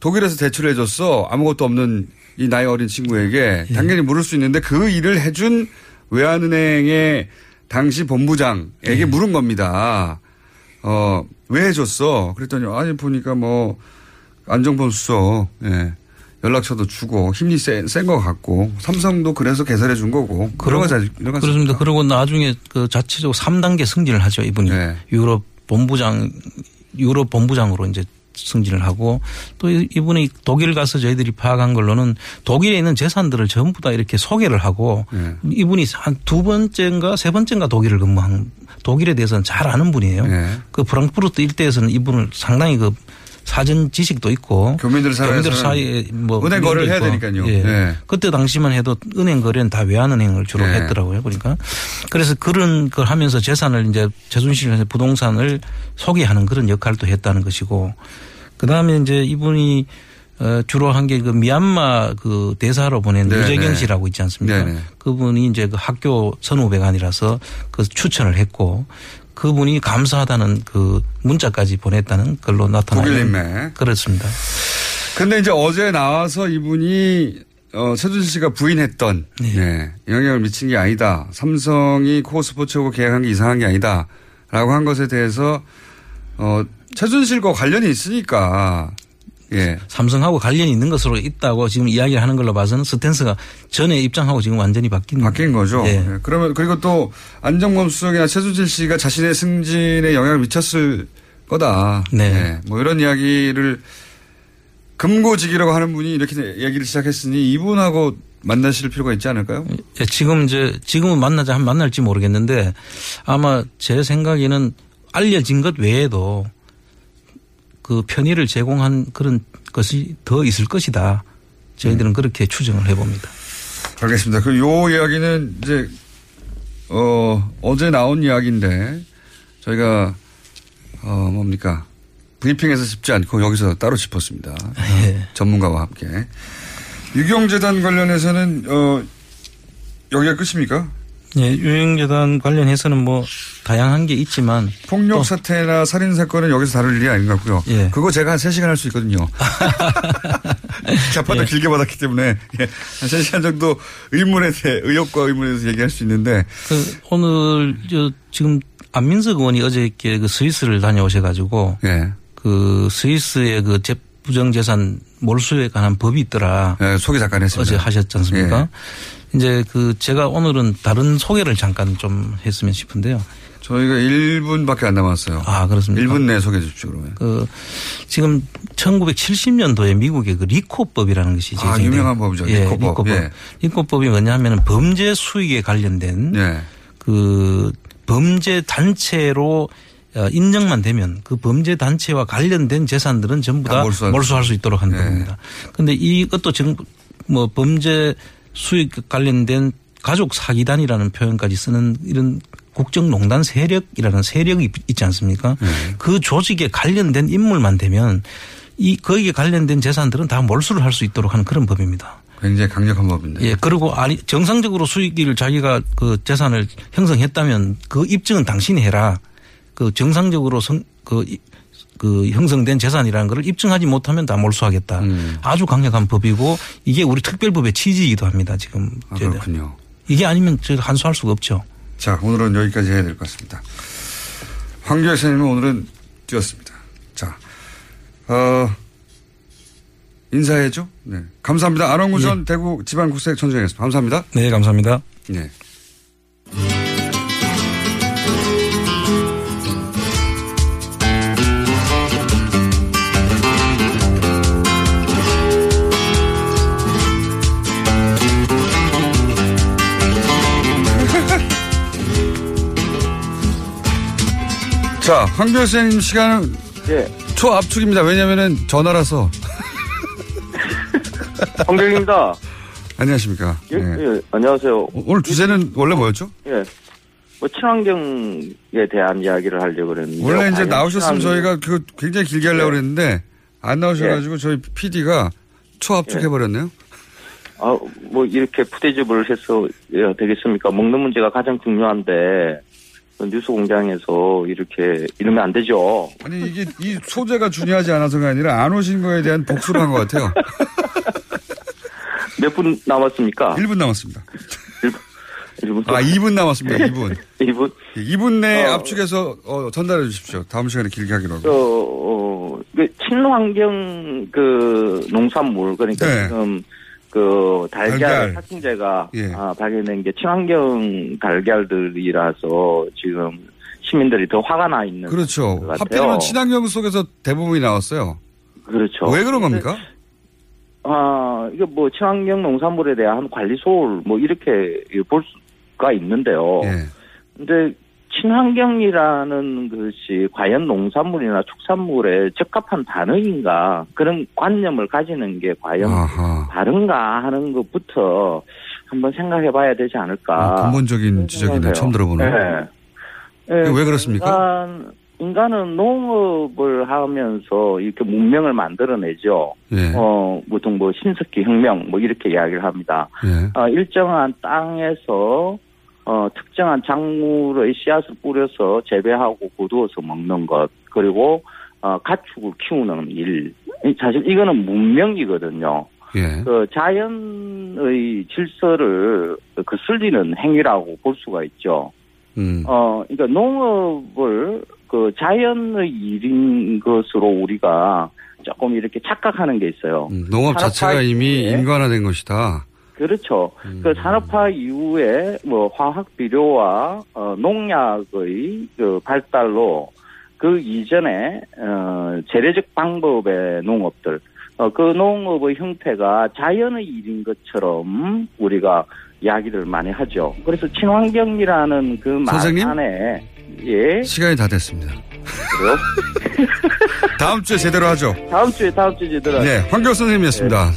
독일에서 대출을 해줬어. 아무것도 없는 이 나이 어린 친구에게 예. 당연히 물을 수 있는데 그 일을 해준 외환은행의 당시 본부장에게 예. 물은 겁니다. 어, 왜 해줬어? 그랬더니 아니 보니까 뭐 안정범 수석 예. 연락처도 주고 힘이 센것 같고 삼성도 그래서 개설해 준 거고 거 그렇습니다. 그리고 나중에 그 자체적으로 3단계 승진을 하죠. 이분이 네. 유럽 본부장 유럽 본부장으로 이제 승진을 하고 또 이- 이분이 독일 가서 저희들이 파악한 걸로는 독일에 있는 재산들을 전부 다 이렇게 소개를 하고 네. 이분이 한 두 번째인가 세 번째인가 독일을 근무한 독일에 대해서는 잘 아는 분이에요. 네. 그 프랑크푸르트 일대에서는 이분을 상당히 그 사전 지식도 있고 교민들 교민들 사이에 뭐 은행 거래를 해야. 되니까요. 예. 네. 그때 당시만 해도 은행 거래는 다 외환은행을 주로 네. 했더라고요. 그러니까 그래서 그런 걸 하면서 재산을 이제 최순실에서 부동산을 소개하는 그런 역할도 했다는 것이고 그 다음에 이제 이분이 어, 주로 한 게 그 미얀마 그 대사로 보낸 네, 유재경 네. 씨라고 있지 않습니까? 네, 네. 그분이 이제 그 학교 선후배관이라서 그 추천을 했고 그분이 감사하다는 그 문자까지 보냈다는 걸로 나타나요. 그렇습니다. 근데 이제 어제 나와서 이분이 어, 최준실 씨가 부인했던 네. 예, 영향을 미친 게 아니다. 삼성이 코스포츠하고 계약한 게 이상한 게 아니다. 라고 한 것에 대해서 어, 최준실과 관련이 있으니까 예. 삼성하고 관련이 있는 것으로 있다고 지금 이야기를 하는 걸로 봐서는 스탠스가 전에 입장하고 지금 완전히 바뀐 바뀐 거죠. 예. 예. 그러면 그리고 또 안정범 수석이나 최준실 씨가 자신의 승진에 영향을 미쳤을 거다. 네. 예. 뭐 이런 이야기를 금고직이라고 하는 분이 이렇게 얘기를 시작했으니 이분하고 만나실 필요가 있지 않을까요? 예, 지금 이제 지금은 만나자 하면 만날지 모르겠는데 아마 제 생각에는 알려진 것 외에도 그 편의를 제공한 그런 것이 더 있을 것이다. 저희들은 그렇게 추정을 해봅니다. 알겠습니다. 그 요 이야기는 이제 어 어제 나온 이야기인데 저희가 어 뭡니까 브리핑에서 짚지 않고 여기서 따로 짚었습니다. 전문가와 함께. 유경재단 관련해서는 어 여기가 끝입니까? 예, 유행재단 관련해서는 뭐 다양한 게 있지만 폭력 사태나 살인 사건은 여기서 다룰 일이 아닌 것 같고요. 예. 그거 제가 한 3시간 할 수 있거든요. *laughs* 자판도 예. 길게 받았기 때문에 예. 한 3시간 정도 의문에 대해 의혹과 의문에 대해서 얘기할 수 있는데 그 오늘 저 지금 안민석 의원이 어저께 그 스위스를 다녀오셔 가지고 예. 그 스위스의 그 재- 부정재산 몰수에 관한 법이 있더라. 예, 소개 잠깐 했습니다. 어제 하셨지 않습니까? 이제 그 제가 오늘은 다른 소개를 잠깐 좀 했으면 싶은데요. 저희가 1분밖에 안 남았어요. 아 그렇습니까? 1분 내에 소개해 주십시오 그러면. 그 지금 1970년도에 미국의 그 리코법이라는 것이 아, 제정돼요. 유명한 법이죠. 예, 리코법. 리코법. 예. 리코법이 뭐냐면은 범죄 수익에 관련된 예. 그 범죄 단체로 어, 인정만 되면 그 범죄 단체와 관련된 재산들은 전부 다 다 몰수할 몰수할 수 있도록 하는 예. 겁니다. 그런데 이것도 지금 뭐 범죄 수익 관련된 가족 사기단이라는 표현까지 쓰는 이런 국정농단 세력이라는 세력이 있지 않습니까? 예. 그 조직에 관련된 인물만 되면 이 거기에 관련된 재산들은 다 몰수를 할 수 있도록 하는 그런 법입니다. 굉장히 강력한 법인데. 예, 그리고 아니 정상적으로 수익을 자기가 그 재산을 형성했다면 그 입증은 당신이 해라. 그 정상적으로 성, 그, 이- 그 형성된 재산이라는 것을 입증하지 못하면 다 몰수하겠다. 음. 아주 강력한 법이고 이게 우리 특별법의 취지이기도 합니다. 지금 아, 그렇군요. 이게 아니면 저 한수할 수가 없죠. 자, 오늘은 여기까지 해야 될 것 같습니다. 황교익 선생님은 오늘은 뛰었습니다. 자, 어, 인사해줘. 네. 감사합니다. 안원구 전 대구 지방국세청장이었습니다. 감사합니다. 네, 감사합니다. 네. 자, 황교익 선생님 시간은 예. 초압축입니다. 왜냐면은 전화라서. *laughs* 황경입니다. 안녕하십니까. 예, 네. 예, 안녕하세요. 오늘 주제는 원래 뭐였죠? 예. 뭐 친환경에 대한 이야기를 하려고 그랬는데 원래 이제 나오셨으면 저희가 그 굉장히 길게 하려고 네. 그랬는데 안 나오셔가지고 저희 PD가 초압축 예. 해버렸네요. 아, 뭐 이렇게 푸대접을 해서 예, 되겠습니까? 먹는 문제가 가장 중요한데 그 뉴스 공장에서 이렇게 이러면 안 되죠. 아니 이게 이 소재가 중요하지 않아서가 아니라 안 오신 거에 대한 복수를 한것 같아요. *laughs* 몇 분 남았습니까? 1분 남았습니다. 1분. 아 2분 남았습니다. 2분. 2분? 2분 내에 어. 압축해서 어, 전달해 주십시오. 다음 시간에 길게 하기로 하고. 저, 어, 그 친환경 그 농산물 그러니까 네. 지금 그 달걀, 달걀.殺菌제가 예. 아, 발견된 게 친환경 달걀들이라서 지금 시민들이 더 화가 나 있는 그렇죠. 하필이면 친환경 속에서 대부분이 나왔어요. 그렇죠. 왜 그런 겁니까? 아, 이게 뭐 친환경 농산물에 대한 관리 소홀 뭐 이렇게 볼 수가 있는데요. 예. 근데 친환경이라는 것이 과연 농산물이나 축산물에 적합한 단어인가 그런 관념을 가지는 게 과연 아하. 다른가 하는 것부터 한번 생각해 봐야 되지 않을까. 아, 근본적인 지적이네. 처음 들어보네. 네. 이게 왜 그렇습니까? 인간, 인간은 농업을 하면서 이렇게 문명을 만들어내죠. 예. 어, 보통 뭐 신석기 혁명 뭐 이렇게 이야기를 합니다. 예. 어, 일정한 땅에서 어, 특정한 작물의 씨앗을 뿌려서 재배하고 거두어서 먹는 것 그리고 어, 가축을 키우는 일 이- 사실 이거는 문명이거든요. 예. 그 자연의 질서를 거슬리는 행위라고 볼 수가 있죠. 음. 어, 그러니까 농업을 그 자연의 일인 것으로 우리가 조금 이렇게 착각하는 게 있어요. 농업 자체가 이미 인간화된 것이다. 그렇죠. 음. 그 산업화 이후에 뭐 화학 비료와 어, 농약의 그 발달로 그 이전에 어, 재래적 방법의 농업들, 어, 그 농업의 형태가 자연의 일인 것처럼 우리가 이야기를 많이 하죠. 그래서 친환경이라는 그 말? 안에 예 시간이 다 됐습니다. 그래요? *laughs* 다음 주에 제대로 하죠. 다음 주에 다음 주에 제대로 네, 황교 선생님이었습니다.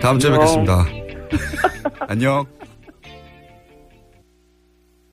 다음 주에. 뵙겠습니다. *laughs* 안녕.